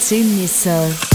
listening